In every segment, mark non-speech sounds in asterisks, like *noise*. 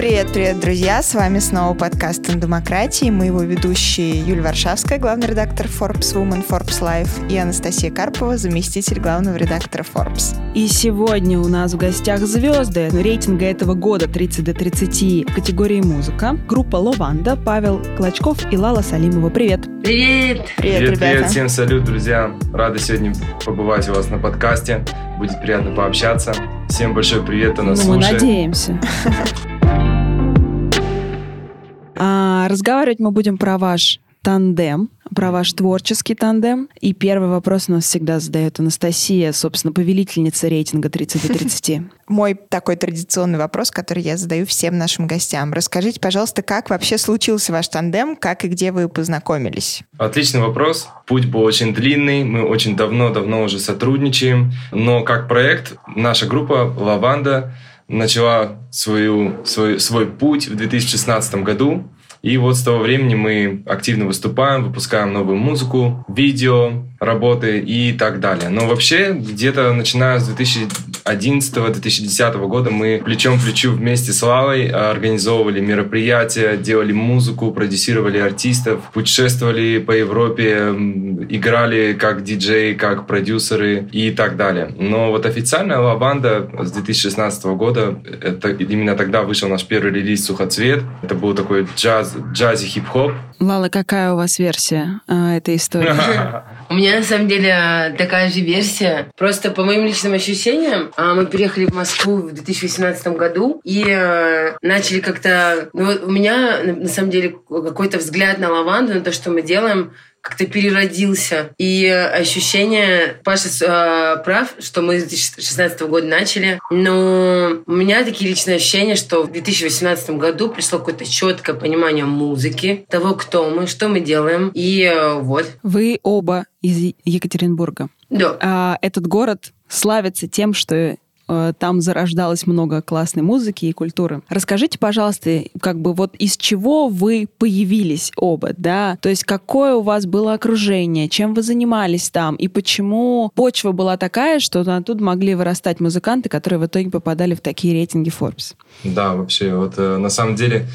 Привет-привет, друзья! С вами снова подкаст «Демократии». Мы его ведущие Юлия Варшавская, главный редактор Forbes Woman, Forbes Life, и Анастасия Карпова, заместитель главного редактора Forbes. И сегодня у нас в гостях звезды рейтинга этого года 30 до 30 в категории музыка. Группа «Лованда», Павел Клочков и Лала Салимова. Привет! Привет! Привет, Привет, ребята! привет, всем салют, друзья. Рады сегодня побывать у вас на подкасте. Будет приятно пообщаться. Всем большой привет, кто нас ну, мы слушает. надеемся. *laughs* А, разговаривать мы будем про ваш тандем, про ваш творческий тандем. И первый вопрос у нас всегда задает Анастасия, собственно, повелительница рейтинга 30 до 30. *laughs* Мой такой традиционный вопрос, который я задаю всем нашим гостям. Расскажите, пожалуйста, как вообще случился ваш тандем, как и где вы познакомились? Отличный вопрос. Путь был очень длинный. Мы очень давно-давно уже сотрудничаем. Но как проект наша группа «Лаванда» начала свою, свой, свой путь в 2016 году. И вот с того времени мы активно выступаем, выпускаем новую музыку, видео, работы и так далее. Но вообще, где-то начиная с 2011-2010 года мы плечом к плечу вместе с Лалой организовывали мероприятия, делали музыку, продюсировали артистов, путешествовали по Европе, играли как диджеи, как продюсеры и так далее. Но вот официально Лаванда с 2016 года, это именно тогда вышел наш первый релиз «Сухоцвет». Это был такой джаз, джази хип-хоп. Лала, какая у вас версия а, этой истории? У меня на самом деле такая же версия. Просто по моим личным ощущениям, а, мы переехали в Москву в 2018 году и э, начали как-то... Ну, вот у меня на самом деле какой-то взгляд на лаванду, на то, что мы делаем, как-то переродился. И э, ощущение, Паша э, прав, что мы с 2016 года начали, но у меня такие личные ощущения, что в 2018 году пришло какое-то четкое понимание музыки, того, кто мы, что мы делаем. И э, вот. Вы оба из Екатеринбурга. Да. А, этот город славится тем, что там зарождалось много классной музыки и культуры. Расскажите, пожалуйста, как бы вот из чего вы появились оба, да? То есть какое у вас было окружение, чем вы занимались там и почему почва была такая, что оттуда могли вырастать музыканты, которые в итоге попадали в такие рейтинги Forbes? Да, вообще, вот э, на самом деле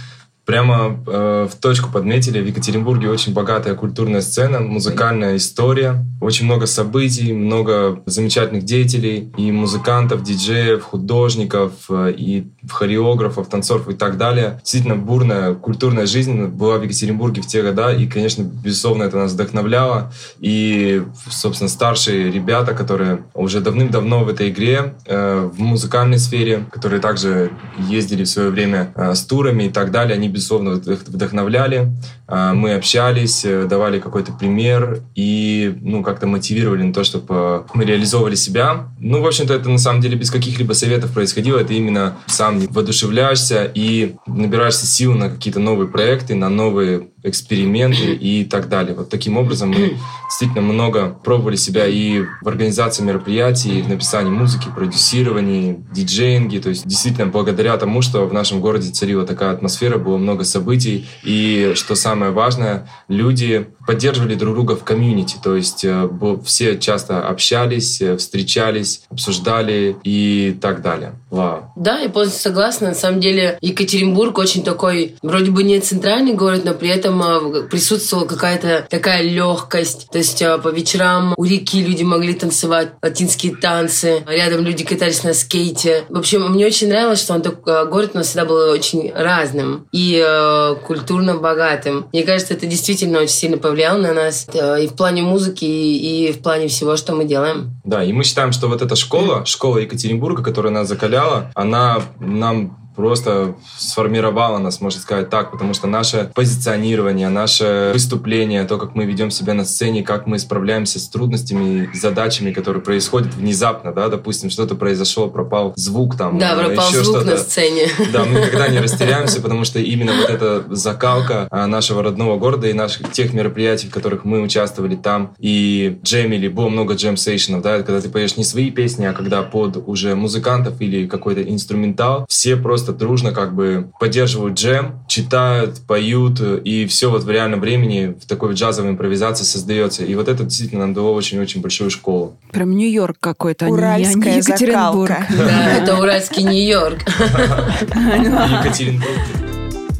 прямо э, в точку подметили. В Екатеринбурге очень богатая культурная сцена, музыкальная история, очень много событий, много замечательных деятелей и музыкантов, диджеев, художников, э, и хореографов, танцоров и так далее. Действительно, бурная культурная жизнь была в Екатеринбурге в те года, и, конечно, безусловно, это нас вдохновляло. И, собственно, старшие ребята, которые уже давным-давно в этой игре, э, в музыкальной сфере, которые также ездили в свое время э, с турами и так далее, они, безусловно, вдох- вдохновляли. Э, мы общались, э, давали какой-то пример и, ну, как-то мотивировали на то, чтобы мы реализовывали себя. Ну, в общем-то, это на самом деле без каких-либо советов происходило. Это именно сам воодушевляешься и набираешься сил на какие-то новые проекты, на новые эксперименты и так далее. Вот таким образом мы *clears throat* действительно много пробовали себя и в организации мероприятий, и в написании музыки, продюсировании, диджеинге. То есть действительно благодаря тому, что в нашем городе царила такая атмосфера, было много событий. И что самое важное, люди поддерживали друг друга в комьюнити. То есть э, все часто общались, э, встречались, обсуждали и так далее. Вау. Да, я полностью согласна. На самом деле Екатеринбург очень такой, вроде бы не центральный город, но при этом а, присутствовала какая-то такая легкость. То есть по вечерам у реки люди могли танцевать латинские танцы, рядом люди катались на скейте. В общем, мне очень нравилось, что он так, город у нас всегда был очень разным и а, культурно богатым. Мне кажется, это действительно очень сильно повлияло на нас а, и в плане музыки, и в плане всего, что мы делаем. Да, и мы считаем, что вот эта школа, школа Екатеринбурга, которая нас закаляла, она нам просто сформировала нас, можно сказать так, потому что наше позиционирование, наше выступление, то, как мы ведем себя на сцене, как мы справляемся с трудностями, задачами, которые происходят внезапно, да, допустим, что-то произошло, пропал звук там, Да, э, пропал еще звук что-то. на сцене. Да, мы никогда не *laughs* растеряемся, потому что именно вот эта закалка а, нашего родного города и наших тех мероприятий, в которых мы участвовали там, и джемили, было много джем-сейшенов, да, когда ты поешь не свои песни, а когда под уже музыкантов или какой-то инструментал, все просто дружно как бы поддерживают джем, читают, поют, и все вот в реальном времени в такой джазовой импровизации создается. И вот это действительно нам дало очень-очень большую школу. Прям Нью-Йорк какой-то, а не- а Уральская не Екатеринбург. Да, это уральский Нью-Йорк. *laughs* *laughs* Екатеринбург.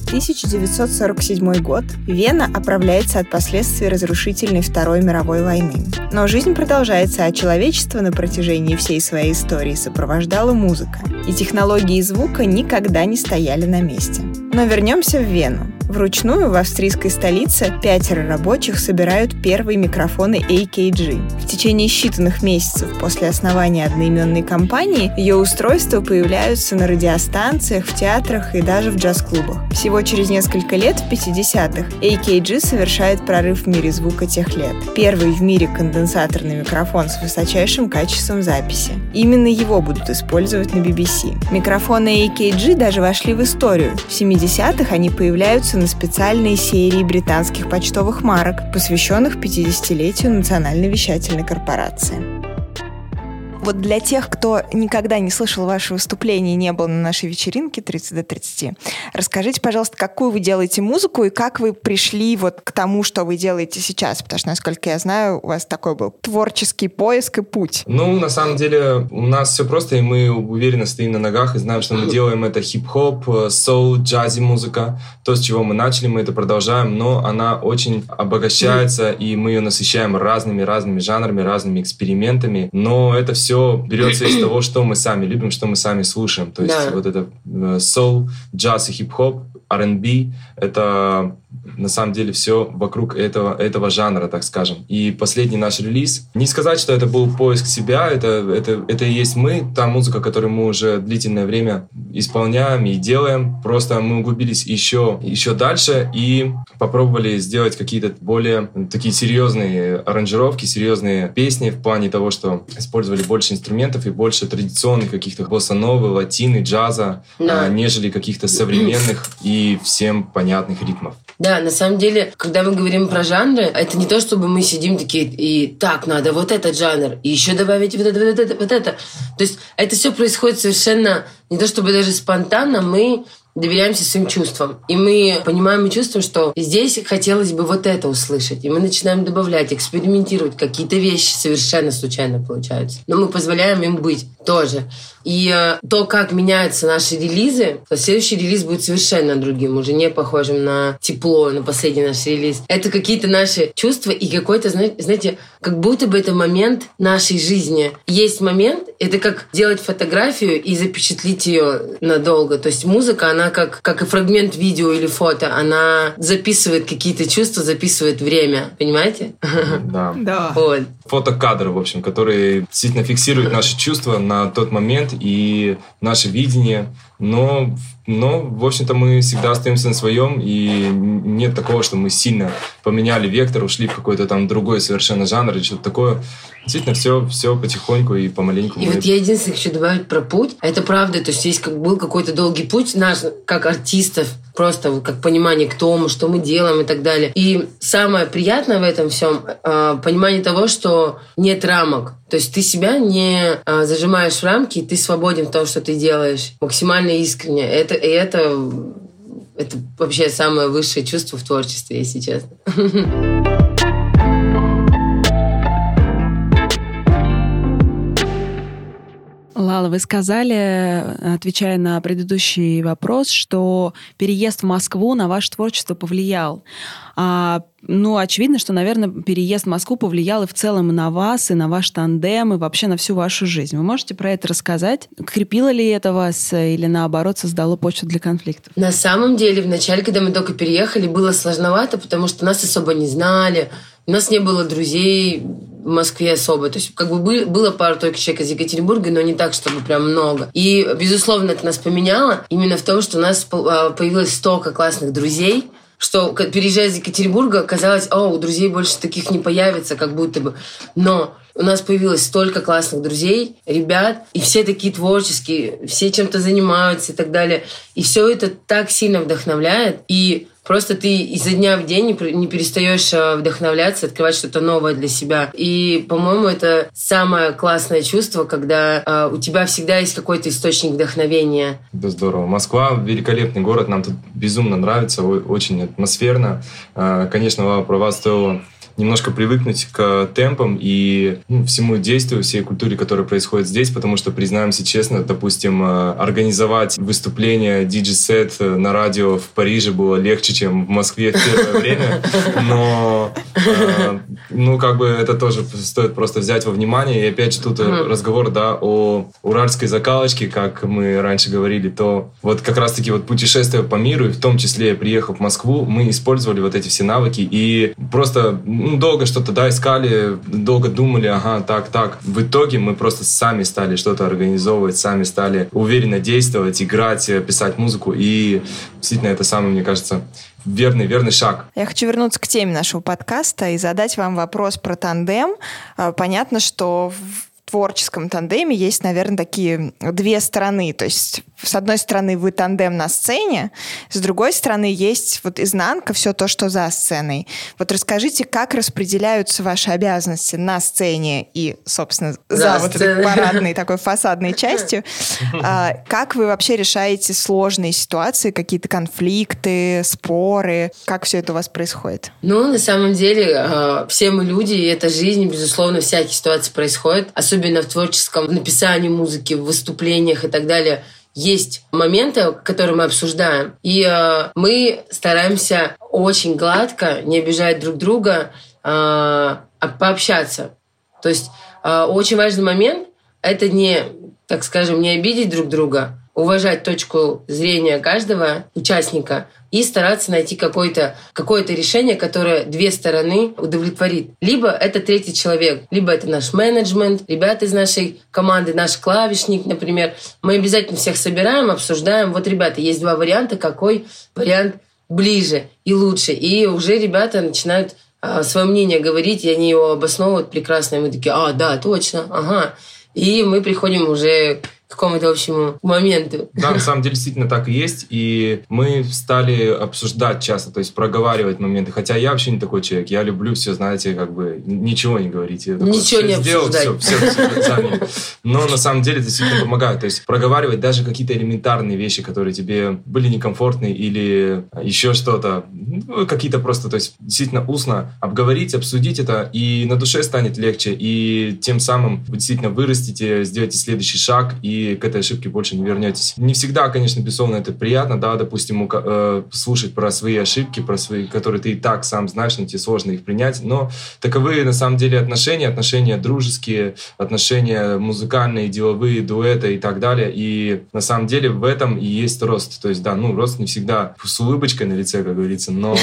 1947 год. Вена оправляется от последствий разрушительной Второй мировой войны. Но жизнь продолжается, а человечество на протяжении всей своей истории сопровождала музыка. И технологии звука никогда не стояли на месте. Но вернемся в Вену. Вручную в австрийской столице пятеро рабочих собирают первые микрофоны AKG. В течение считанных месяцев после основания одноименной компании ее устройства появляются на радиостанциях, в театрах и даже в джаз-клубах. Всего через несколько лет, в 50-х, AKG совершает прорыв в мире звука тех лет. Первый в мире конденсаторный микрофон с высочайшим качеством записи. Именно его будут использовать на BBC. Микрофоны AKG даже вошли в историю. В 70-х они появляются на специальной серии британских почтовых марок, посвященных 50-летию Национальной вещательной корпорации. Вот для тех, кто никогда не слышал ваше выступление и не был на нашей вечеринке 30 до 30, расскажите, пожалуйста, какую вы делаете музыку и как вы пришли вот к тому, что вы делаете сейчас? Потому что, насколько я знаю, у вас такой был творческий поиск и путь. Ну, на самом деле, у нас все просто, и мы уверенно стоим на ногах и знаем, что мы делаем это хип-хоп, э, соул, джази музыка. То, с чего мы начали, мы это продолжаем, но она очень обогащается, и мы ее насыщаем разными-разными жанрами, разными экспериментами. Но это все берется из того, что мы сами любим, что мы сами слушаем. То есть Да. вот это э, соул, джаз и хип-хоп, R&B, это на самом деле все вокруг этого, этого жанра, так скажем. И последний наш релиз, не сказать, что это был поиск себя, это, это, это и есть мы, та музыка, которую мы уже длительное время исполняем и делаем. Просто мы углубились еще, еще дальше и попробовали сделать какие-то более такие серьезные аранжировки, серьезные песни в плане того, что использовали больше инструментов и больше традиционных каких-то босса-новы, латины, джаза, Да. а, нежели каких-то современных *clears throat* и всем понятных ритмов. Да, на самом деле, когда мы говорим про жанры, это не то, чтобы мы сидим такие, и так, надо вот этот жанр, и еще добавить вот это, вот это, вот это. То есть это все происходит совершенно не то, чтобы даже спонтанно, мы доверяемся своим чувствам. И мы понимаем и чувствуем, что здесь хотелось бы вот это услышать. И мы начинаем добавлять, экспериментировать. Какие-то вещи совершенно случайно получаются. Но мы позволяем им быть тоже. И э, то, как меняются наши релизы, то следующий релиз будет совершенно другим, уже не похожим на тепло, на последний наш релиз. Это какие-то наши чувства и какой-то, зна- знаете, как будто бы это момент нашей жизни. Есть момент, это как делать фотографию и запечатлить ее надолго. То есть музыка, она как, как и фрагмент видео или фото, она записывает какие-то чувства, записывает время. Понимаете? Да. Да. Вот. Фотокадры, в общем, которые действительно фиксируют наши чувства на тот момент и наше видение. Но, но в общем-то, мы всегда остаемся на своем, и нет такого, что мы сильно поменяли вектор, ушли в какой-то там другой совершенно жанр или что-то такое. Действительно, все, все потихоньку и помаленьку. И мы- вот я единственное хочу добавить про путь. Это правда, то есть есть как был какой-то долгий путь наш, как артистов, просто как понимание, кто мы, что мы делаем и так далее. И самое приятное в этом всем э, понимание того, что нет рамок. То есть ты себя не э, зажимаешь в рамки, ты свободен в том, что ты делаешь. Максимально искренне. Это, и это, это вообще самое высшее чувство в творчестве, если честно. *laughs* Лала, вы сказали, отвечая на предыдущий вопрос, что переезд в Москву на ваше творчество повлиял. А, ну, очевидно, что, наверное, переезд в Москву повлиял и в целом на вас, и на ваш тандем, и вообще на всю вашу жизнь. Вы можете про это рассказать? Крепило ли это вас или, наоборот, создало почву для конфликтов? На самом деле, в начале, когда мы только переехали, было сложновато, потому что нас особо не знали, у нас не было друзей в Москве особо. То есть, как бы бы- было пару только человек из Екатеринбурга, но не так, чтобы прям много. И, безусловно, это нас поменяло именно в том, что у нас а, появилось столько классных друзей, что, переезжая из Екатеринбурга, казалось, о, у друзей больше таких не появится, как будто бы. Но у нас появилось столько классных друзей, ребят, и все такие творческие, все чем-то занимаются и так далее. И все это так сильно вдохновляет. И просто ты изо дня в день не пер- не перестаешь э, вдохновляться, открывать что-то новое для себя. И, по-моему, это самое классное чувство, когда э, у тебя всегда есть какой-то источник вдохновения. Это здорово. Москва великолепный город, нам тут безумно нравится, очень атмосферно. А, Конечно, Лава права стоило немножко привыкнуть к темпам и ну, всему действию, всей культуре, которая происходит здесь, потому что, признаемся честно, допустим, э, организовать выступление DJ-сет на радио в Париже было легче, чем в Москве в первое *laughs* время, но э, ну, как бы это тоже стоит просто взять во внимание. И опять же тут разговор, да, о уральской закалочке, как мы раньше говорили, то вот как раз-таки вот путешествие по миру, и в том числе приехав в Москву, мы использовали вот эти все навыки. И просто ну, долго что-то, да, искали, долго думали, ага, так, так. В итоге мы просто сами стали что-то организовывать, сами стали уверенно действовать, играть, писать музыку, и действительно это самое, мне кажется, верный, верный шаг. Я хочу вернуться к теме нашего подкаста и задать вам вопрос про тандем. А, понятно, что творческом тандеме есть, наверное, такие две стороны. То есть, с одной стороны, вы тандем на сцене, с другой стороны, есть вот изнанка, все то, что за сценой. Вот расскажите, как распределяются ваши обязанности на сцене и, собственно, за, за вот этой парадной такой фасадной *laughs* частью. А, как вы вообще решаете сложные ситуации, какие-то конфликты, споры? Как все это у вас происходит? Ну, на самом деле, а, все мы люди, и это жизнь, безусловно, всякие ситуации происходят. Особенно особенно в творческом написании музыки, в выступлениях и так далее, есть моменты, которые мы обсуждаем, и э, мы стараемся очень гладко, не обижать друг друга, э, пообщаться. То есть э, очень важный момент – это не, так скажем, не обидеть друг друга, уважать точку зрения каждого участника и стараться найти какое-то какое решение, которое две стороны удовлетворит. Либо это третий человек, либо это наш менеджмент, ребята из нашей команды, наш клавишник, например. Мы обязательно всех собираем, обсуждаем. Вот, ребята, есть два варианта, какой вариант ближе и лучше. И уже ребята начинают а, свое мнение говорить, и они его обосновывают прекрасно. И мы такие, а, да, точно, ага. И мы приходим уже какому-то общему моменту. Да, на самом деле действительно так и есть. И мы стали обсуждать часто, то есть проговаривать моменты. Хотя я вообще не такой человек. Я люблю все, знаете, как бы ничего не говорить. Я такой, ничего не сделал, обсуждать. Все, все, все Но на самом деле это действительно помогает. То есть проговаривать даже какие-то элементарные вещи, которые тебе были некомфортны или еще что-то. Ну, какие-то просто, то есть действительно устно обговорить, обсудить это, и на душе станет легче. И тем самым вы действительно вырастите, сделаете следующий шаг, и к этой ошибке больше не вернетесь. Не всегда, конечно, безусловно, это приятно, да, допустим, э, слушать про свои ошибки, про свои, которые ты и так сам знаешь, но тебе сложно их принять, но таковы на самом деле отношения, отношения дружеские, отношения музыкальные, деловые, дуэты и так далее, и на самом деле в этом и есть рост, то есть, да, ну, рост не всегда с улыбочкой на лице, как говорится, но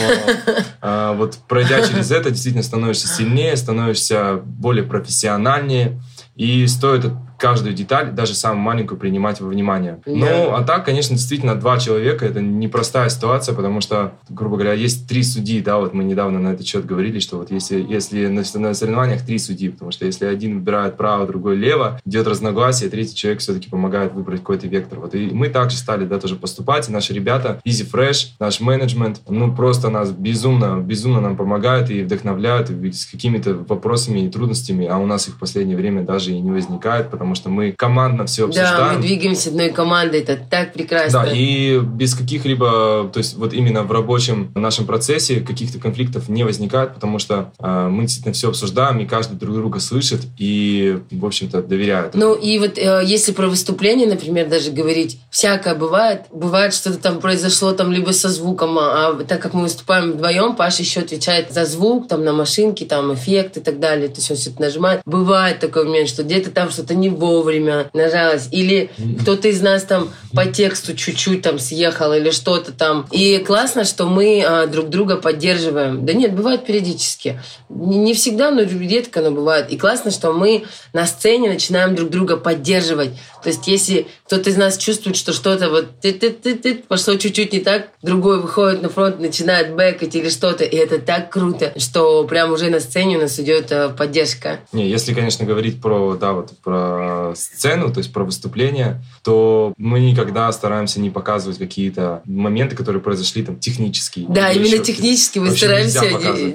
э, *laughs* вот пройдя через это, действительно становишься сильнее, становишься более профессиональнее, и стоит каждую деталь, даже самую маленькую, принимать во внимание. Yeah. Ну, а так, конечно, действительно, два человека — это непростая ситуация, потому что, грубо говоря, есть три судьи, да, вот мы недавно на этот счет говорили, что вот если, если на, на соревнованиях три судьи, потому что если один выбирает право, другой лево, идет разногласие, третий человек все-таки помогает выбрать какой-то вектор. Вот и мы также стали, да, тоже поступать, и наши ребята, Easy Fresh, наш менеджмент, ну, просто нас безумно, безумно нам помогают и вдохновляют с какими-то вопросами и трудностями, а у нас их в последнее время даже и не возникает, потому потому что мы командно все обсуждаем. Да, мы двигаемся одной командой, это так прекрасно. Да, и без каких-либо, то есть вот именно в рабочем нашем процессе каких-то конфликтов не возникает, потому что э, мы действительно все обсуждаем, и каждый друг друга слышит и, в общем-то, доверяет. Ну и вот э, если про выступление, например, даже говорить, всякое бывает. Бывает, что-то там произошло там либо со звуком, а, а так как мы выступаем вдвоем, Паша еще отвечает за звук, там на машинке, там эффект и так далее, то есть он все это нажимает. Бывает такой момент, что где-то там что-то не вовремя нажалась, или кто-то из нас там по тексту чуть-чуть там съехал или что-то там. И классно, что мы а, друг друга поддерживаем. Да нет, бывает периодически. Не, всегда, но редко оно бывает. И классно, что мы на сцене начинаем друг друга поддерживать. То есть, если кто-то из нас чувствует, что что-то вот ты ты ты ты пошло чуть-чуть не так, другой выходит на фронт, начинает бэкать или что-то, и это так круто, что прям уже на сцене у нас идет э, поддержка. Не, если, конечно, говорить про, да, вот про про сцену, то есть про выступление, то мы никогда стараемся не показывать какие-то моменты, которые произошли там технические. Да, именно технически мы стараемся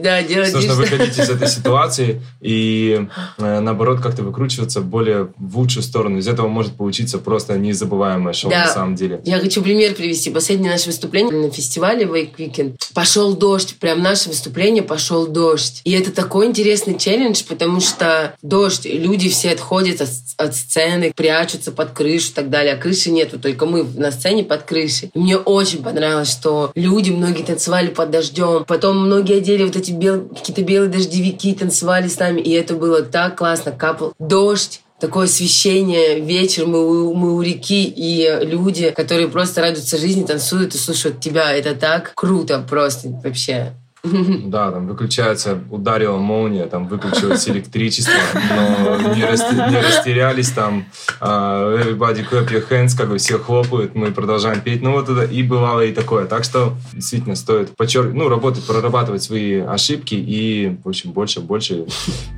да, делать. Нужно выходить из этой *laughs* ситуации и э, наоборот как-то выкручиваться более в лучшую сторону. Из этого может получиться просто незабываемое шоу да. на самом деле. Я хочу пример привести. Последнее наше выступление на фестивале Wake Weekend. Пошел дождь. Прям наше выступление пошел дождь. И это такой интересный челлендж, потому что дождь, люди все отходят от, от сцены, прячутся под крышу и так далее. А крыши нету, только мы на сцене под крышей. Мне очень понравилось, что люди, многие танцевали под дождем. Потом многие одели вот эти бел... какие-то белые дождевики, танцевали с нами. И это было так классно. Капал дождь, такое освещение, вечер, мы, мы у реки, и люди, которые просто радуются жизни, танцуют и слушают тебя. Это так круто просто вообще. *laughs* Да, там выключается, ударила молния, там выключилось электричество, но не, расти, не растерялись там. Uh, everybody clap your hands, как бы все хлопают, мы продолжаем петь. Ну вот это и бывало и такое. Так что действительно стоит подчеркивать, ну, работать, прорабатывать свои ошибки и, в общем, больше, больше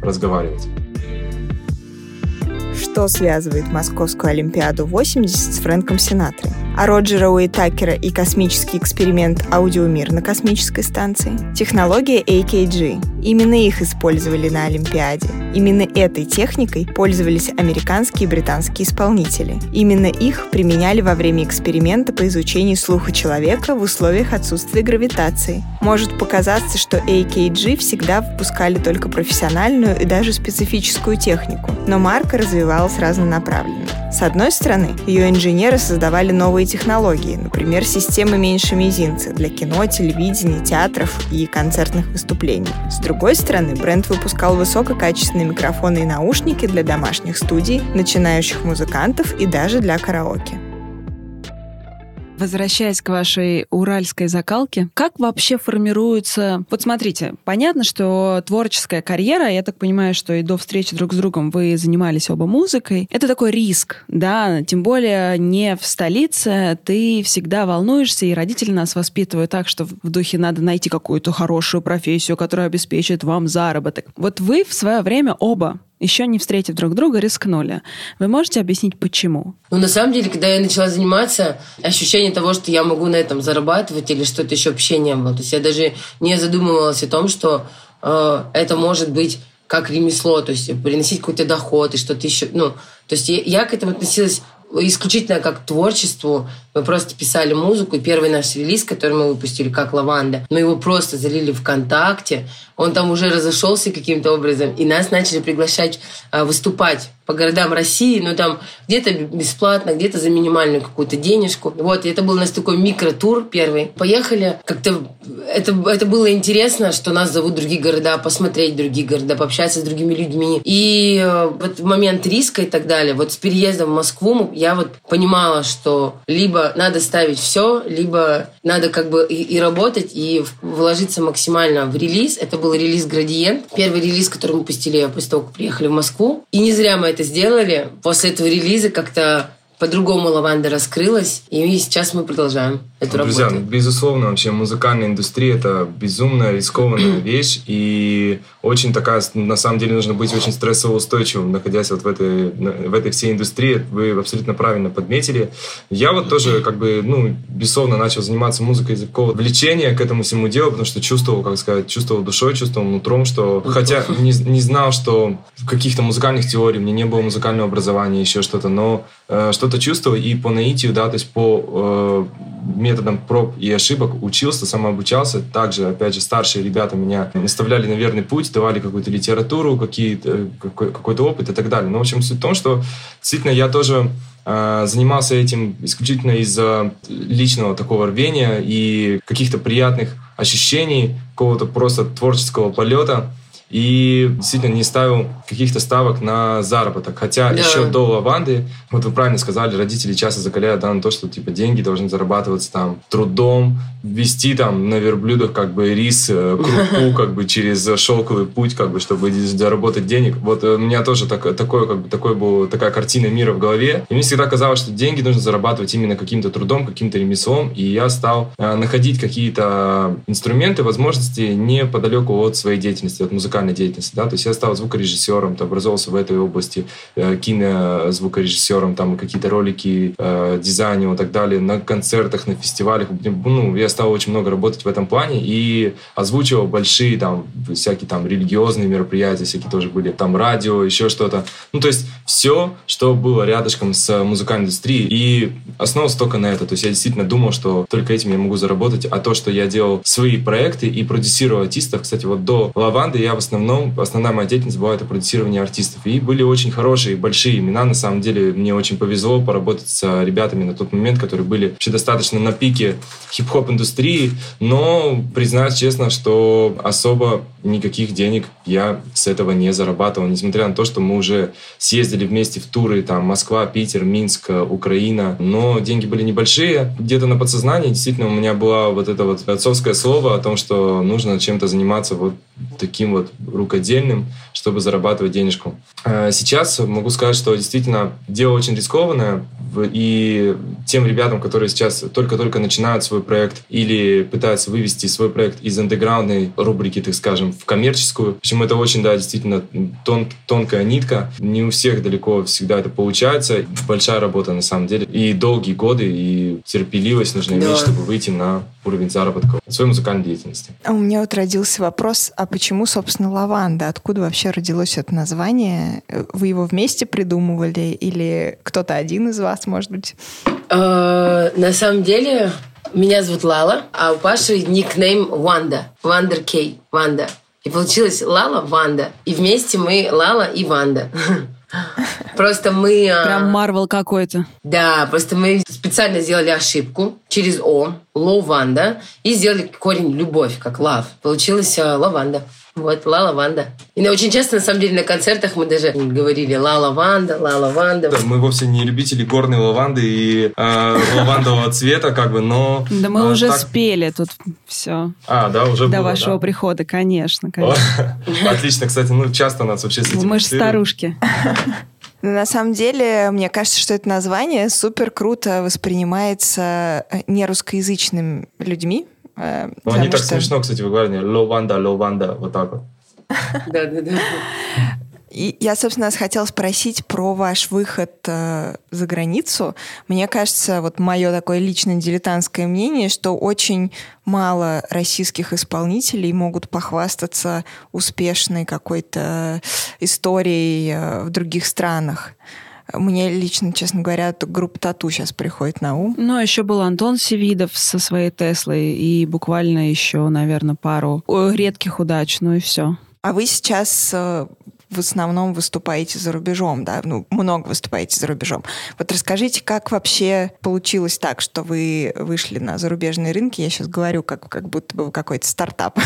разговаривать что связывает Московскую Олимпиаду 80 с Фрэнком Синатрой, а Роджера Уитакера и космический эксперимент «Аудиомир» на космической станции, технология AKG. Именно их использовали на Олимпиаде. Именно этой техникой пользовались американские и британские исполнители. Именно их применяли во время эксперимента по изучению слуха человека в условиях отсутствия гравитации. Может показаться, что AKG всегда выпускали только профессиональную и даже специфическую технику, но марка развивалась развивалась разнонаправленно. С одной стороны, ее инженеры создавали новые технологии, например, системы меньше мизинца для кино, телевидения, театров и концертных выступлений. С другой стороны, бренд выпускал высококачественные микрофоны и наушники для домашних студий, начинающих музыкантов и даже для караоке. Возвращаясь к вашей уральской закалке, как вообще формируется... Вот смотрите, понятно, что творческая карьера, я так понимаю, что и до встречи друг с другом вы занимались оба музыкой, это такой риск, да, тем более не в столице, ты всегда волнуешься, и родители нас воспитывают так, что в духе надо найти какую-то хорошую профессию, которая обеспечит вам заработок. Вот вы в свое время оба еще не встретив друг друга, рискнули. Вы можете объяснить, почему? Ну, на самом деле, когда я начала заниматься, ощущение того, что я могу на этом зарабатывать или что-то еще вообще не было. То есть я даже не задумывалась о том, что э, это может быть как ремесло, то есть приносить какой-то доход и что-то еще. Ну, то есть я, я к этому относилась исключительно как творчеству. Мы просто писали музыку, и первый наш релиз, который мы выпустили как «Лаванда», мы его просто залили ВКонтакте, он там уже разошелся каким-то образом, и нас начали приглашать а, выступать по городам России, но там где-то бесплатно, где-то за минимальную какую-то денежку. Вот, и это был у нас такой микротур первый. Поехали, как-то это, это было интересно, что нас зовут другие города, посмотреть другие города, пообщаться с другими людьми. И э, вот момент риска и так далее, вот с переездом в Москву я вот понимала, что либо надо ставить все, либо надо как бы и, и работать, и вложиться максимально в релиз. Это был релиз «Градиент». Первый релиз, который мы пустили после того, как приехали в Москву. И не зря мы это сделали. После этого релиза как-то по-другому лаванда раскрылась, и сейчас мы продолжаем эту ну, Друзья, работу. безусловно, вообще музыкальная индустрия это безумно рискованная *clears throat* вещь, и очень такая, на самом деле, нужно быть очень стрессоустойчивым, находясь вот в этой, в этой всей индустрии. Вы абсолютно правильно подметили. Я вот тоже, как бы, ну, безусловно, начал заниматься музыкой из какого влечения к этому всему делу, потому что чувствовал, как сказать, чувствовал душой, чувствовал нутром, что, хотя не, не знал, что в каких-то музыкальных теориях, мне не было музыкального образования, еще что-то, но э, что-то чувствовал, и по наитию, да, то есть по э, методам проб и ошибок учился, самообучался. Также, опять же, старшие ребята меня наставляли на верный путь, давали какую-то литературу, какие-то, какой, какой-то опыт и так далее. Но, в общем, суть в том, что действительно я тоже э, занимался этим исключительно из-за личного такого рвения и каких-то приятных ощущений, какого-то просто творческого полета и действительно не ставил каких-то ставок на заработок. Хотя да. еще до лаванды, вот вы правильно сказали, родители часто закаляют да, на то, что типа деньги должны зарабатываться там трудом, вести там на верблюдах как бы рис, э, крупу *laughs* как бы через шелковый путь, как бы, чтобы заработать денег. Вот э, у меня тоже так, такое, как бы, такой был, такая картина мира в голове. И мне всегда казалось, что деньги нужно зарабатывать именно каким-то трудом, каким-то ремеслом. И я стал э, находить какие-то инструменты, возможности неподалеку от своей деятельности, от музыкальной музыкальной деятельности, да, то есть я стал звукорежиссером, то образовался в этой области, э, кинозвукорежиссером, там какие-то ролики э, дизайнил и так далее, на концертах, на фестивалях, ну, я стал очень много работать в этом плане и озвучивал большие там всякие там религиозные мероприятия, всякие тоже были, там радио, еще что-то. Ну, то есть все, что было рядышком с музыкальной индустрией, и основывался только на это. То есть я действительно думал, что только этим я могу заработать, а то, что я делал свои проекты и продюсировал артистов, кстати, вот до «Лаванды» я в основном, основная моя деятельность была это продюсирование артистов. И были очень хорошие, большие имена, на самом деле. Мне очень повезло поработать с ребятами на тот момент, которые были вообще достаточно на пике хип-хоп индустрии, но признаюсь честно, что особо никаких денег я с этого не зарабатывал, несмотря на то, что мы уже съездили вместе в туры, там, Москва, Питер, Минск, Украина, но деньги были небольшие. Где-то на подсознании действительно у меня была вот это вот отцовское слово о том, что нужно чем-то заниматься вот таким вот рукодельным, чтобы зарабатывать денежку. А сейчас могу сказать, что действительно дело очень рискованное, и тем ребятам, которые сейчас только-только начинают свой проект или пытаются вывести свой проект из андеграундной рубрики, так скажем, в коммерческую. В общем, это очень, да, действительно тон, тонкая нитка. Не у всех далеко всегда это получается. Большая работа на самом деле. И долгие годы, и терпеливость нужно да. иметь, чтобы выйти на уровень заработка в своей музыкальной деятельности. А у меня вот родился вопрос, а почему, собственно, лаванда? Откуда вообще родилось это название? Вы его вместе придумывали или кто-то один из вас, может быть? Э, на самом деле, меня зовут Лала, а у Паши никнейм Ванда. Вандер Кей. Ванда. И получилось Лала Ванда. И вместе мы Лала и Ванда. *laughs* Просто мы... А, Прям Марвел какой-то. Да, просто мы специально сделали ошибку через О, Лованда, и сделали корень любовь, как love. Получилось а, Лованда. Вот, ла лаванда. И очень часто, на самом деле, на концертах мы даже говорили ла лаванда, ла лаванда. Да, мы вовсе не любители горной лаванды и э, лавандового цвета, как бы, но... Да мы э, уже так... спели тут все. А, да, уже До было, вашего да? прихода, конечно, конечно. *laughs* Отлично, кстати, ну часто нас вообще с этим Мы же старушки. Но *laughs* на самом деле, мне кажется, что это название супер круто воспринимается э, нерусскоязычными людьми, Э, ну, они так что... смешно, кстати, выговаривали. Лованда, лованда, вот так вот. *laughs* Да-да-да. И я, собственно, хотела спросить про ваш выход э, за границу. Мне кажется, вот мое такое личное дилетантское мнение, что очень мало российских исполнителей могут похвастаться успешной какой-то историей э, в других странах. Мне лично, честно говоря, группа Тату сейчас приходит на ум. Ну, еще был Антон Севидов со своей Теслой и буквально еще, наверное, пару редких удач, ну и все. А вы сейчас э, в основном выступаете за рубежом, да, ну, много выступаете за рубежом. Вот расскажите, как вообще получилось так, что вы вышли на зарубежные рынки? Я сейчас говорю, как, как будто бы какой-то стартап.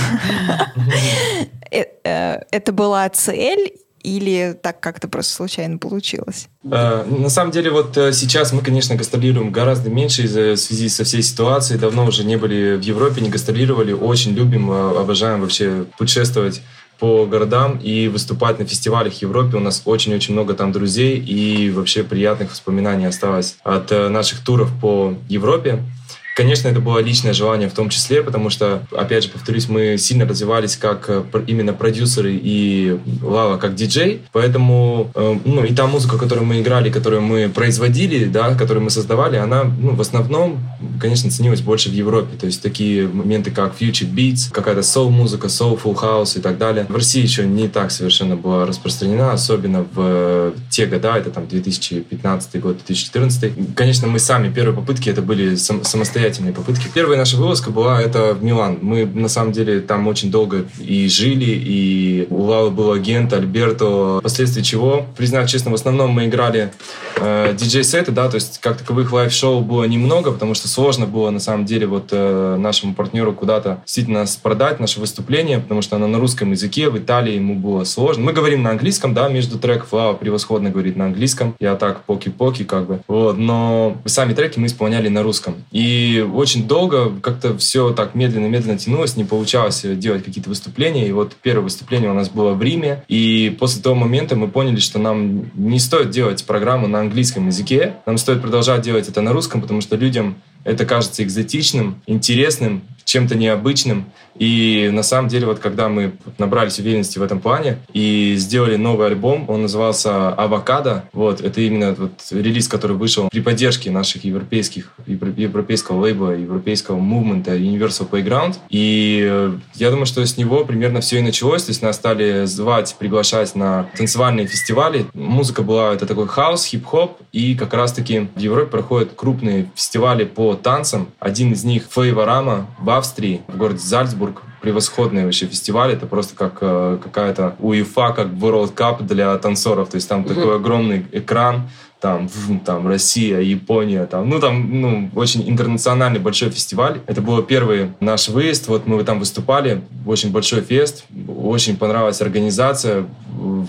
Э, э, это была цель или так как-то просто случайно получилось? Э, на самом деле, вот э, сейчас мы, конечно, гастролируем гораздо меньше из-за связи со всей ситуацией. Давно уже не были в Европе, не гастролировали. Очень любим, э, обожаем вообще путешествовать по городам и выступать на фестивалях в Европе. У нас очень-очень много там друзей и вообще приятных воспоминаний осталось от наших туров по Европе. Конечно, это было личное желание в том числе, потому что, опять же, повторюсь, мы сильно развивались как э, именно продюсеры и Лава как диджей, поэтому, э, ну, и та музыка, которую мы играли, которую мы производили, да, которую мы создавали, она, ну, в основном, конечно, ценилась больше в Европе, то есть такие моменты, как future beats, какая-то soul-музыка, soulful house и так далее. В России еще не так совершенно была распространена, особенно в те года, это там 2015 год, 2014. Конечно, мы сами, первые попытки, это были сам, самостоятельные самостоятельные попытки. Первая наша вылазка была это в Милан. Мы на самом деле там очень долго и жили, и у Лалы был агент Альберто, впоследствии чего, признать честно, в основном мы играли э, диджей-сеты, да, то есть как таковых live-шоу было немного, потому что сложно было на самом деле вот э, нашему партнеру куда-то действительно продать, наше выступление, потому что оно на русском языке, в Италии ему было сложно. Мы говорим на английском, да, между треков, Лала превосходно говорит на английском, я так поки-поки как бы, вот, но сами треки мы исполняли на русском. И очень долго как-то все так медленно-медленно тянулось, не получалось делать какие-то выступления. И вот первое выступление у нас было в Риме. И после того момента мы поняли, что нам не стоит делать программу на английском языке. Нам стоит продолжать делать это на русском, потому что людям это кажется экзотичным, интересным чем-то необычным. И на самом деле, вот когда мы набрались уверенности в этом плане и сделали новый альбом, он назывался «Авокадо». Вот, это именно вот релиз, который вышел при поддержке наших европейских, европейского лейбла, европейского мувмента Universal Playground. И э, я думаю, что с него примерно все и началось. То есть нас стали звать, приглашать на танцевальные фестивали. Музыка была, это такой хаос, хип-хоп. И как раз-таки в Европе проходят крупные фестивали по танцам. Один из них Фейворама Австрии, в городе Зальцбург. Превосходный вообще фестиваль. Это просто как э, какая-то УЕФА, как World Cup для танцоров. То есть там такой огромный экран, там, там Россия, Япония, там, ну там, ну, очень интернациональный большой фестиваль. Это был первый наш выезд, вот мы там выступали, очень большой фест, очень понравилась организация,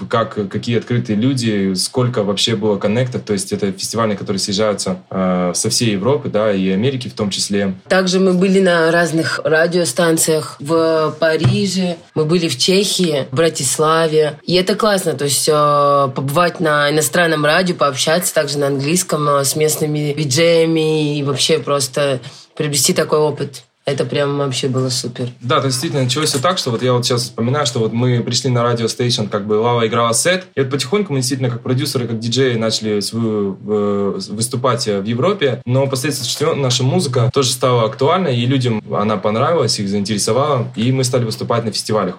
как, какие открытые люди, сколько вообще было коннектов, то есть это фестиваль, на который съезжаются э, со всей Европы, да, и Америки в том числе. Также мы были на разных радиостанциях в Париже, мы были в Чехии, в Братиславе, и это классно, то есть э, побывать на иностранном радио, пообщаться также на английском э, с местными виджеями и вообще просто приобрести такой опыт. Это прям вообще было супер. Да, то действительно началось все так, что вот я вот сейчас вспоминаю, что вот мы пришли на радио стейшн, как бы Лава играла сет, и вот потихоньку мы действительно как продюсеры, как диджеи начали свою э, выступать в Европе, но последствия наша музыка тоже стала актуальна, и людям она понравилась, их заинтересовала, и мы стали выступать на фестивалях.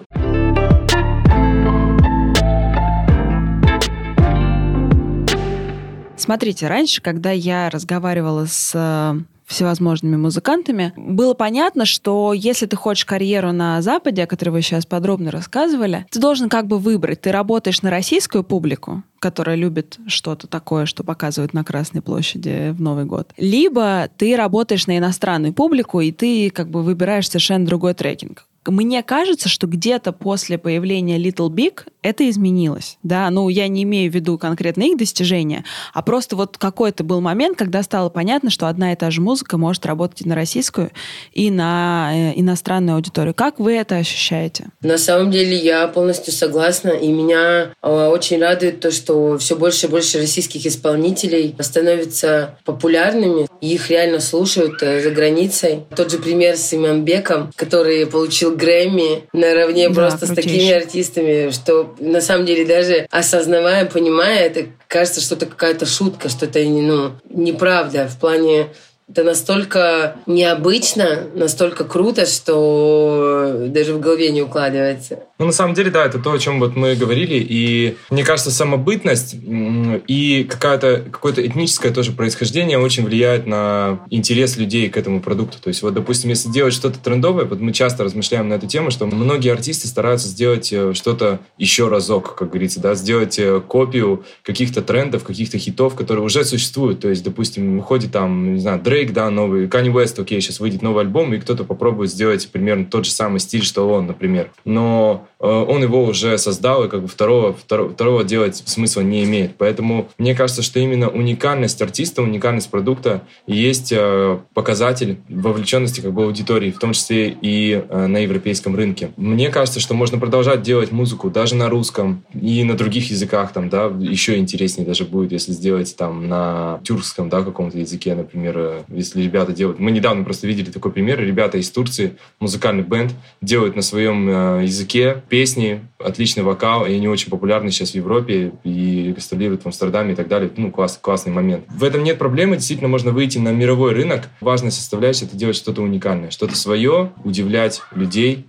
Смотрите, раньше, когда я разговаривала с э, всевозможными музыкантами, было понятно, что если ты хочешь карьеру на Западе, о которой вы сейчас подробно рассказывали, ты должен как бы выбрать. Ты работаешь на российскую публику, которая любит что-то такое, что показывают на Красной площади в Новый год. Либо ты работаешь на иностранную публику, и ты как бы выбираешь совершенно другой трекинг мне кажется, что где-то после появления Little Big это изменилось. Да, ну, я не имею в виду конкретно их достижения, а просто вот какой-то был момент, когда стало понятно, что одна и та же музыка может работать и на российскую, и на э, иностранную аудиторию. Как вы это ощущаете? На самом деле я полностью согласна, и меня э, очень радует то, что все больше и больше российских исполнителей становятся популярными, и их реально слушают э, за границей. Тот же пример с Иманбеком, который получил Грэмми наравне да, просто крутейший. с такими артистами, что на самом деле даже осознавая, понимая, это кажется, что это какая-то шутка, что это ну, неправда в плане это настолько необычно, настолько круто, что даже в голове не укладывается. Ну, на самом деле, да, это то, о чем вот мы говорили. И мне кажется, самобытность и какая-то, какое-то этническое тоже происхождение очень влияет на интерес людей к этому продукту. То есть, вот, допустим, если делать что-то трендовое, вот мы часто размышляем на эту тему, что многие артисты стараются сделать э, что-то еще разок, как говорится, да, сделать э, копию каких-то трендов, каких-то хитов, которые уже существуют. То есть, допустим, выходит там, не знаю, Дрейк, да, новый, Kanye West, окей, сейчас выйдет новый альбом, и кто-то попробует сделать примерно тот же самый стиль, что он, например. Но он его уже создал, и как бы второго, второго, второго делать смысла не имеет. Поэтому мне кажется, что именно уникальность артиста, уникальность продукта есть э, показатель вовлеченности как бы аудитории, в том числе и э, на европейском рынке. Мне кажется, что можно продолжать делать музыку даже на русском и на других языках, там, да, еще интереснее даже будет, если сделать там на тюркском, да, каком-то языке, например, если ребята делают... Мы недавно просто видели такой пример. Ребята из Турции, музыкальный бенд, делают на своем э, языке песни, отличный вокал, и они очень популярны сейчас в Европе и гастролируют в Амстердаме и так далее. Ну, класс, классный момент. В этом нет проблемы. Действительно, можно выйти на мировой рынок. Важная составляющая — это делать что-то уникальное, что-то свое, удивлять людей.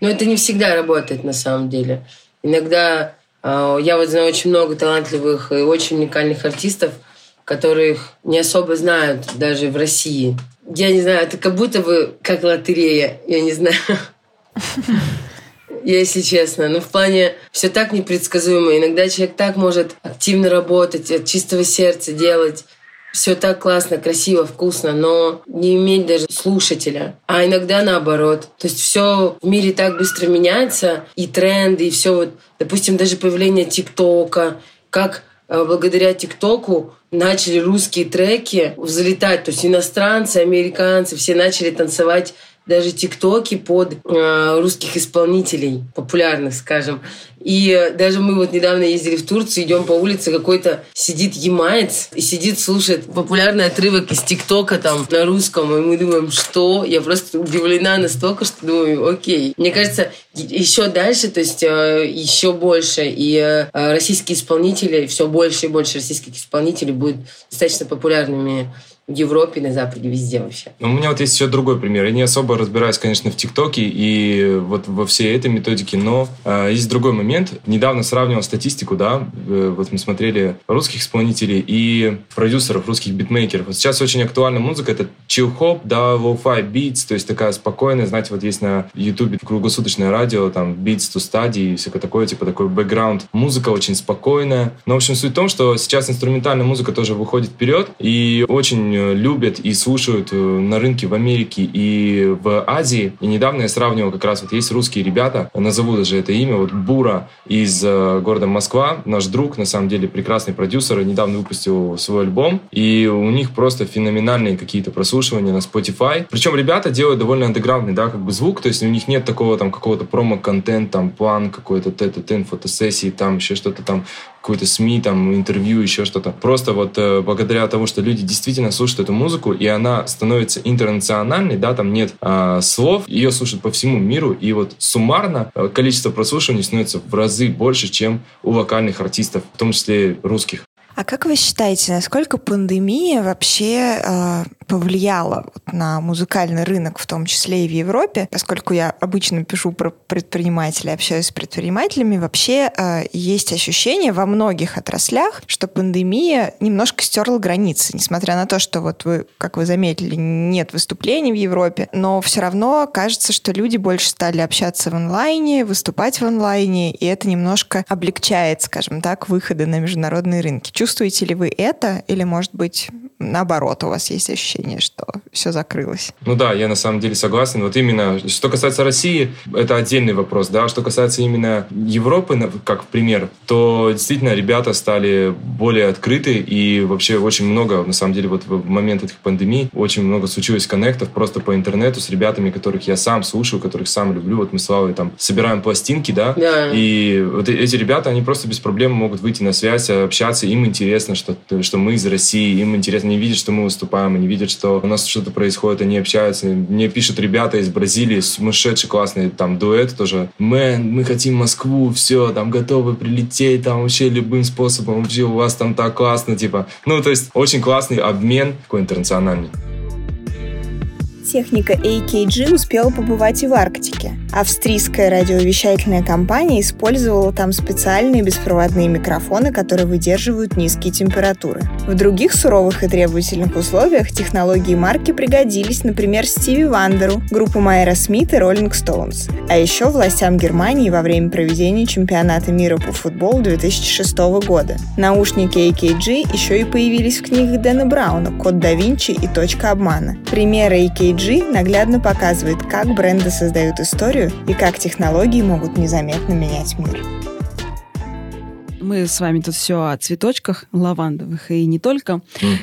Но это не всегда работает на самом деле. Иногда э, я вот знаю очень много талантливых и очень уникальных артистов, которых не особо знают даже в России. Я не знаю, это как будто бы как лотерея, я не знаю. *laughs* Если честно. Но в плане все так непредсказуемо. Иногда человек так может активно работать, от чистого сердца делать все так классно, красиво, вкусно, но не иметь даже слушателя. А иногда наоборот. То есть все в мире так быстро меняется, и тренды, и все вот, допустим, даже появление ТикТока, как э, благодаря ТикТоку начали русские треки взлетать. То есть иностранцы, американцы, все начали танцевать даже тиктоки под э, русских исполнителей, популярных, скажем. И даже мы вот недавно ездили в Турцию, идем по улице, какой-то сидит ямаец и сидит, слушает популярный отрывок из ТикТока там на русском, и мы думаем, что? Я просто удивлена настолько, что думаю, окей. Мне кажется, еще дальше, то есть э, еще больше, и э, российские исполнители, все больше и больше российских исполнителей будут достаточно популярными в Европе, на Западе, везде вообще. Ну, у меня вот есть еще другой пример. Я не особо разбираюсь, конечно, в ТикТоке и вот во всей этой методике, но э, есть другой момент. Недавно сравнивал статистику, да, э, вот мы смотрели русских исполнителей и продюсеров, русских битмейкеров. Вот сейчас очень актуальна музыка, это chill-хоп, да, low-fi beats, то есть такая спокойная, знаете, вот есть на YouTube круглосуточное радио, там, beats to study и всякое такое, типа такой бэкграунд. Музыка очень спокойная. Но, в общем, суть в том, что сейчас инструментальная музыка тоже выходит вперед и очень Э, любят и слушают э, на рынке в Америке и в Азии. И недавно я сравнивал как раз, вот есть русские ребята, назову даже это имя, вот Бура из э, города Москва, наш друг, на самом деле прекрасный продюсер, недавно выпустил свой альбом, и у них просто феноменальные какие-то прослушивания на Spotify. Причем ребята делают довольно андеграундный, да, как бы звук, то есть у них нет такого там какого-то промо-контента, там план какой-то, тет-тет, фотосессии, там еще что-то там какой-то СМИ, там, интервью, еще что-то. Просто вот э, благодаря тому, что люди действительно слушают эту музыку, и она становится интернациональной, да, там нет э, слов, ее слушают по всему миру, и вот суммарно э, количество прослушиваний становится в разы больше, чем у локальных артистов, в том числе русских. А как вы считаете, насколько пандемия вообще э, повлияла на музыкальный рынок, в том числе и в Европе? Поскольку я обычно пишу про предпринимателей, общаюсь с предпринимателями, вообще э, есть ощущение во многих отраслях, что пандемия немножко стерла границы, несмотря на то, что вот вы, как вы заметили, нет выступлений в Европе, но все равно кажется, что люди больше стали общаться в онлайне, выступать в онлайне, и это немножко облегчает, скажем так, выходы на международные рынки. Чувствуете ли вы это? Или, может быть, наоборот, у вас есть ощущение, что все закрылось? Ну да, я на самом деле согласен. Вот именно, что касается России, это отдельный вопрос, да. Что касается именно Европы, как пример, то действительно ребята стали более открыты и вообще очень много, на самом деле, вот в момент этих пандемий очень много случилось коннектов просто по интернету с ребятами, которых я сам слушаю, которых сам люблю. Вот мы с Славой там собираем пластинки, да, да. и вот эти ребята, они просто без проблем могут выйти на связь, общаться, им интересно, что, что мы из России, им интересно, они видят, что мы выступаем, они видят, что у нас что-то происходит, они общаются. Мне пишут ребята из Бразилии, сумасшедший классный там дуэт тоже. Мэн, мы хотим Москву, все, там готовы прилететь, там вообще любым способом, вообще у вас там так классно, типа. Ну, то есть очень классный обмен, такой интернациональный техника AKG успела побывать и в Арктике. Австрийская радиовещательная компания использовала там специальные беспроводные микрофоны, которые выдерживают низкие температуры. В других суровых и требовательных условиях технологии марки пригодились, например, Стиви Вандеру, Майера Смит и Роллинг Стоунс, а еще властям Германии во время проведения чемпионата мира по футболу 2006 года. Наушники AKG еще и появились в книгах Дэна Брауна «Код да Винчи» и «Точка обмана». Примеры AKG ESG наглядно показывает, как бренды создают историю и как технологии могут незаметно менять мир. Мы с вами тут все о цветочках лавандовых и не только.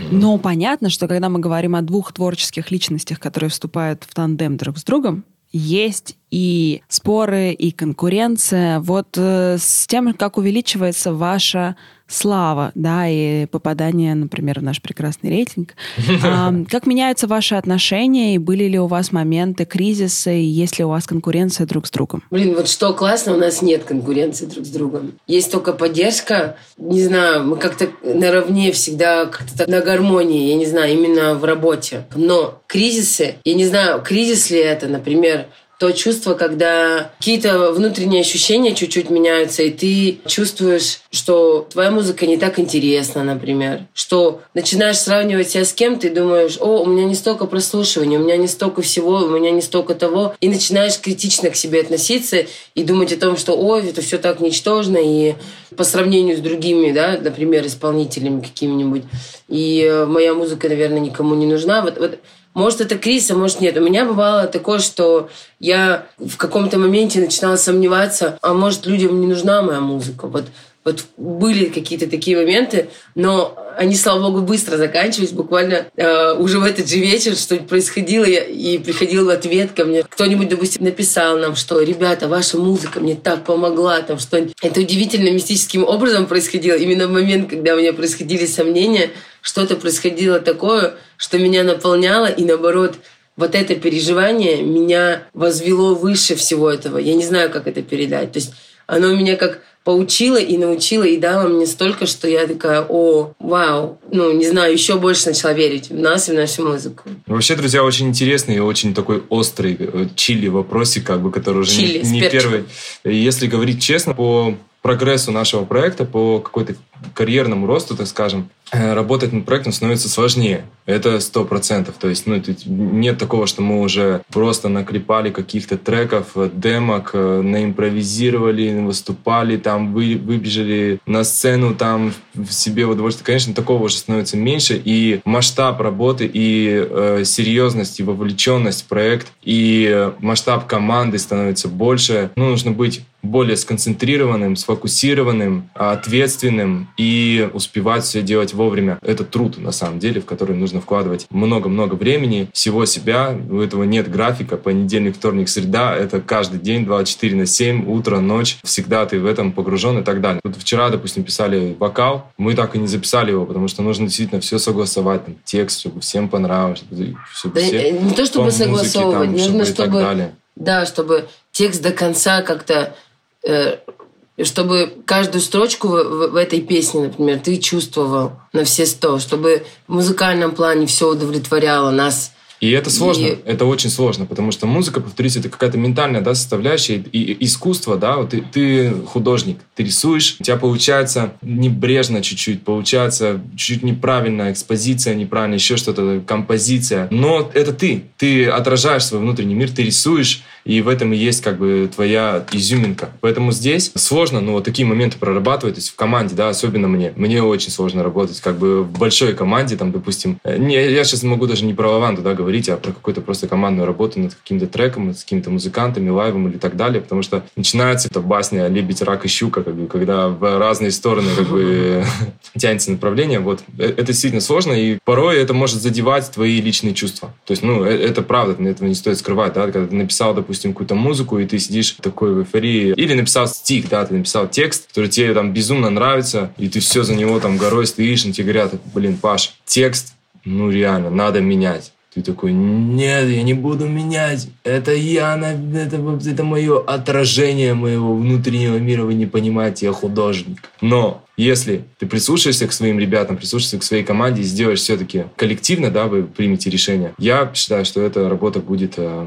Но понятно, что когда мы говорим о двух творческих личностях, которые вступают в тандем друг с другом, есть и споры, и конкуренция. Вот э, с тем, как увеличивается ваша слава, да, и попадание, например, в наш прекрасный рейтинг. *laughs* А, как меняются ваши отношения, и были ли у вас моменты кризиса, и есть ли у вас конкуренция друг с другом? Блин, вот что классно, у нас нет конкуренции друг с другом. Есть только поддержка. Не знаю, мы как-то наравне всегда как-то на гармонии, я не знаю, именно в работе. Но кризисы, я не знаю, кризис ли это, например, то чувство, когда какие-то внутренние ощущения чуть-чуть меняются, и ты чувствуешь, что твоя музыка не так интересна, например, что начинаешь сравнивать себя с кем-то и думаешь, о, у меня не столько прослушивания, у меня не столько всего, у меня не столько того, и начинаешь критично к себе относиться и думать о том, что, ой, это все так ничтожно, и по сравнению с другими, да, например, исполнителями какими-нибудь, и э, моя музыка, наверное, никому не нужна. Вот, вот может, это кризис, а может, нет. У меня бывало такое, что я в каком-то моменте начинала сомневаться, а может, людям не нужна моя музыка. Вот Вот были какие-то такие моменты, но они, слава богу, быстро заканчивались. Буквально э, уже в этот же вечер что-нибудь происходило, и приходил ответ ко мне. Кто-нибудь, допустим, написал нам, что «Ребята, ваша музыка мне так помогла». Там, что это удивительно мистическим образом происходило. Именно в момент, когда у меня происходили сомнения, что-то происходило такое, что меня наполняло, и наоборот, вот это переживание меня возвело выше всего этого. Я не знаю, как это передать. То есть оно меня как поучила и научила и дала мне столько, что я такая, о, вау, ну, не знаю, еще больше начала верить в нас и в нашу музыку. Вообще, друзья, очень интересный и очень такой острый э, чили вопросик, как бы, который уже чили, не, не первый. Если говорить честно, по прогрессу нашего проекта, по какой-то карьерному росту, так скажем, работать над проектом становится сложнее. Это сто процентов. То есть ну, нет такого, что мы уже просто наклепали каких-то треков, э, демок, э, наимпровизировали, выступали, там вы, выбежали на сцену, там в себе удовольствие. Конечно, такого уже становится меньше. И масштаб работы, и э, серьезность, и вовлеченность в проект, и масштаб команды становится больше. Ну, нужно быть более сконцентрированным, сфокусированным, ответственным и успевать все делать вовремя. Это труд, на самом деле, в который нужно вкладывать много-много времени, всего себя. У этого нет графика. Понедельник, вторник, среда. Это каждый день 24 на 7, утро, ночь. Всегда ты в этом погружен и так далее. Вот вчера, допустим, писали вокал. Мы так и не записали его, потому что нужно действительно все согласовать. Там, текст, чтобы всем понравилось. Чтобы, чтобы да, все не то, чтобы согласовывать, музыке, там, нужно, чтобы... чтобы да, чтобы текст до конца как-то э, чтобы каждую строчку в, в этой песне, например, ты чувствовал на все сто, чтобы в музыкальном плане все удовлетворяло нас. И это сложно, и... это очень сложно, потому что музыка, повторюсь, это какая-то ментальная да, составляющая, и, и искусство, да, вот ты, ты художник, ты рисуешь, у тебя получается небрежно чуть-чуть, получается чуть-чуть неправильная экспозиция, неправильно еще что-то, композиция, но это ты, ты отражаешь свой внутренний мир, ты рисуешь, и в этом и есть как бы твоя изюминка. Поэтому здесь сложно, ну, вот такие моменты прорабатывать, то есть в команде, да, особенно мне. Мне очень сложно работать как бы в большой команде, там, допустим, э, не, я сейчас могу даже не про лаванду, да, говорить, а про какую-то просто командную работу над каким-то треком, с какими-то музыкантами, лайвом или так далее, потому что начинается эта басня «Лебедь, рак и щука», как бы, когда в разные стороны как бы *laughs* тянется направление, вот. Э, это действительно сложно, и порой это может задевать твои личные чувства. То есть, ну, э, это правда, этого не стоит скрывать, да, когда ты написал, допустим, допустим, какую-то музыку, и ты сидишь такой в эйфории. Или написал стих, да, ты написал текст, который тебе там безумно нравится, и ты все за него там горой стоишь, и тебе говорят, блин, Паш, текст, ну реально, надо менять. Ты такой, нет, я не буду менять. Это я, это, это мое отражение моего внутреннего мира. Вы не понимаете, я художник. Но если ты прислушаешься к своим ребятам, прислушаешься к своей команде и сделаешь все-таки коллективно, да, вы примете решение, я считаю, что эта работа будет э,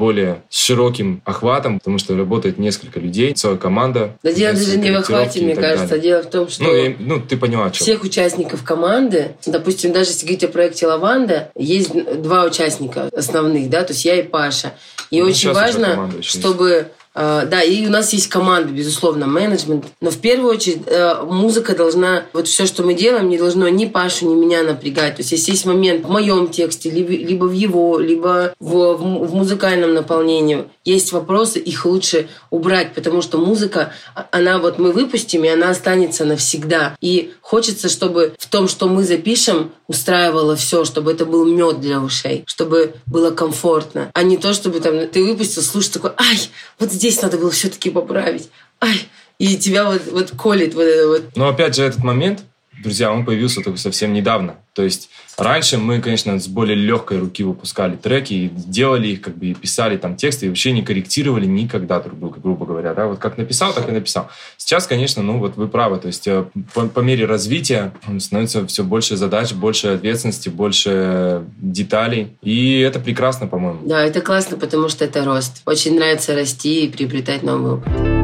более широким охватом, потому что работает несколько людей, целая команда. Да дело даже не в охвате, мне кажется. Далее. Дело в том, что ну, и, ну, ты поняла, что. всех участников команды, допустим, даже если говорить о проекте «Лаванда», есть два участника основных, да, то есть я и Паша. И ну, очень важно, чтобы да, и у нас есть команда, безусловно, менеджмент. Но в первую очередь э, музыка должна, вот все, что мы делаем, не должно ни Пашу, ни меня напрягать. То есть если есть момент в моем тексте, либо в его, либо в, в музыкальном наполнении, есть вопросы, их лучше убрать, потому что музыка, а, она вот мы выпустим, и она останется навсегда. И хочется, чтобы в том, что мы запишем, устраивало все, чтобы это был мед для ушей, чтобы было комфортно, а не то, чтобы там ты выпустил, слушай такой, ай, вот здесь надо было все-таки поправить, ай, и тебя вот, вот колет вот это вот. Но опять же этот момент, друзья, он появился только совсем недавно. То есть раньше мы, конечно, с более легкой руки выпускали треки и делали их, как бы и писали там тексты, и вообще не корректировали никогда друг друга, грубо говоря. Да? Вот как написал, так и написал. Сейчас, конечно, ну вот вы правы. То есть э, по, по мере развития становится все больше задач, больше ответственности, больше деталей. И это прекрасно, по-моему. Да, это классно, потому что это рост. Очень нравится расти и приобретать новый опыт.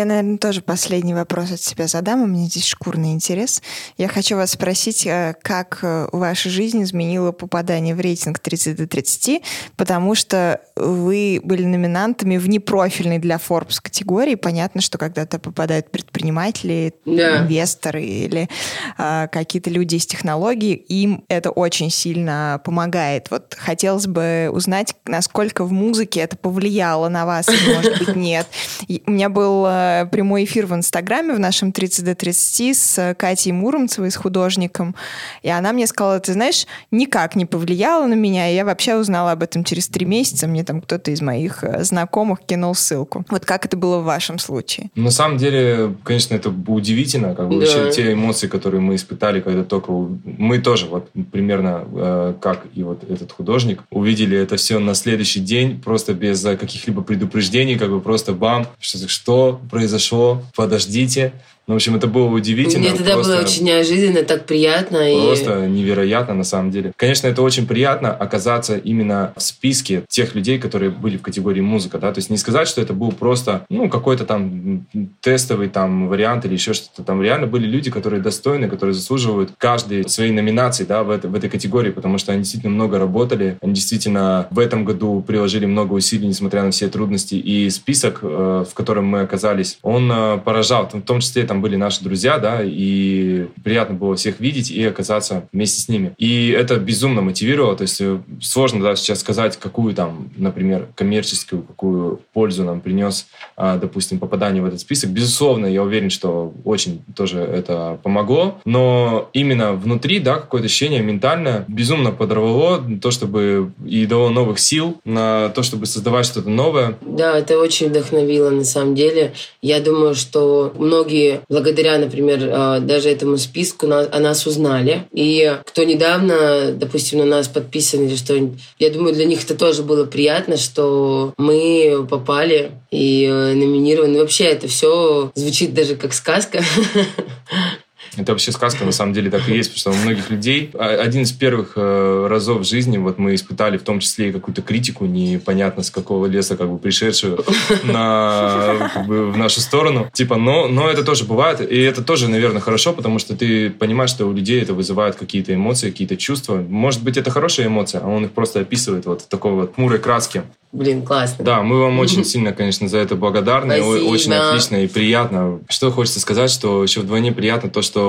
Я, наверное, тоже последний вопрос от себя задам. У меня здесь шкурный интерес. Я хочу вас спросить, э, как э, ваша жизнь изменила попадание в рейтинг 30 до 30, потому что вы были номинантами в непрофильной для Forbes категории. Понятно, что когда-то попадают предприниматели, да. инвесторы или э, какие-то люди из технологий, им это очень сильно помогает. Вот хотелось бы узнать, насколько в музыке это повлияло на вас, или, может быть, *laughs* нет. И у меня был э, прямой эфир в Инстаграме в нашем 30 до 30 с Катей Муромцевой, с художником, и она мне сказала, ты знаешь, никак не повлияло на меня, и я вообще узнала об этом через три месяца, мне там кто-то из моих э, знакомых кинул ссылку. Вот как это было в вашем случае? На самом деле, конечно, это удивительно, как бы да. вообще те эмоции, которые мы испытали, когда только мы тоже вот примерно э, как и вот этот художник увидели это все на следующий день просто без каких-либо предупреждений, как бы просто бам, что, что произошло, подождите, ну, в общем, это было удивительно. Мне тогда было очень неожиданно, так приятно. Просто и... невероятно, на самом деле. Конечно, это очень приятно оказаться именно в списке тех людей, которые были в категории музыка, да, то есть не сказать, что это был просто, ну, какой-то там тестовый там вариант или еще что-то там. Реально были люди, которые достойны, которые заслуживают каждой своей номинации, да, в, это, в этой категории, потому что они действительно много работали, они действительно в этом году приложили много усилий, несмотря на все трудности, и список, э, в котором мы оказались, он э, поражал, в том числе там были наши друзья, да, и приятно было всех видеть и оказаться вместе с ними. И это безумно мотивировало, то есть э, сложно да, сейчас сказать, какую там, например, коммерческую, какую пользу нам принес, а, допустим, попадание в этот список. Безусловно, я уверен, что очень тоже это помогло, но именно внутри, да, какое-то ощущение ментальное безумно подорвало то, чтобы и дало новых сил на то, чтобы создавать что-то новое. Да, это очень вдохновило на самом деле. Я думаю, что многие благодаря, например, э, даже этому списку о нас узнали. И кто недавно, допустим, на нас подписан или что я думаю, для них это тоже было приятно, что мы попали и э, номинированы. Вообще это все звучит даже как сказка. *laughs* Это вообще сказка, на самом деле так и есть, потому что у многих людей а, один из первых э, разов в жизни вот мы испытали в том числе и какую-то критику, непонятно с какого леса как бы пришедшую на, как бы, в нашу сторону. Типа, но, но это тоже бывает, и это тоже, наверное, хорошо, потому что ты понимаешь, что у людей это вызывает какие-то эмоции, какие-то чувства. Может быть, это хорошая эмоция, а он их просто описывает вот в такой вот хмурой краске. Блин, классно. Да, мы вам очень сильно, конечно, за это благодарны. Спасибо. Очень отлично и приятно. Что хочется сказать, что еще вдвойне приятно то, что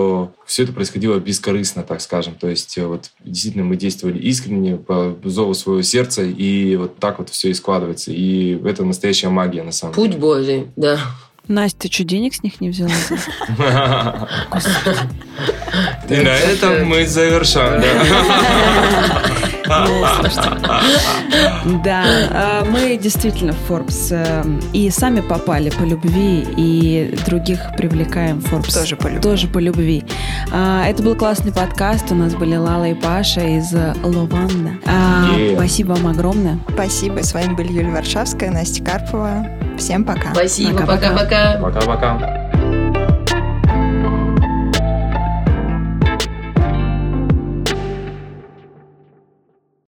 все это происходило бескорыстно, так скажем. То есть э, вот действительно мы действовали искренне, по зову своего сердца, и вот так вот все и складывается. И это настоящая магия, на самом Путь деле. Путь Божий, да. Настя, ты что, денег с них не взяла? *laughs* И на этом мы завершаем. *laughs* *laughs* Да, а, мы действительно в Forbes э, и сами попали по любви, и других привлекаем в Forbes. Тоже по любви. Тоже по любви. А, это был классный подкаст. У нас были Лала и Паша из Лованда. А, спасибо вам огромное. Спасибо. С вами были Юлия Варшавская, Настя Карпова. Всем пока. Спасибо. Пока-пока. Пока-пока.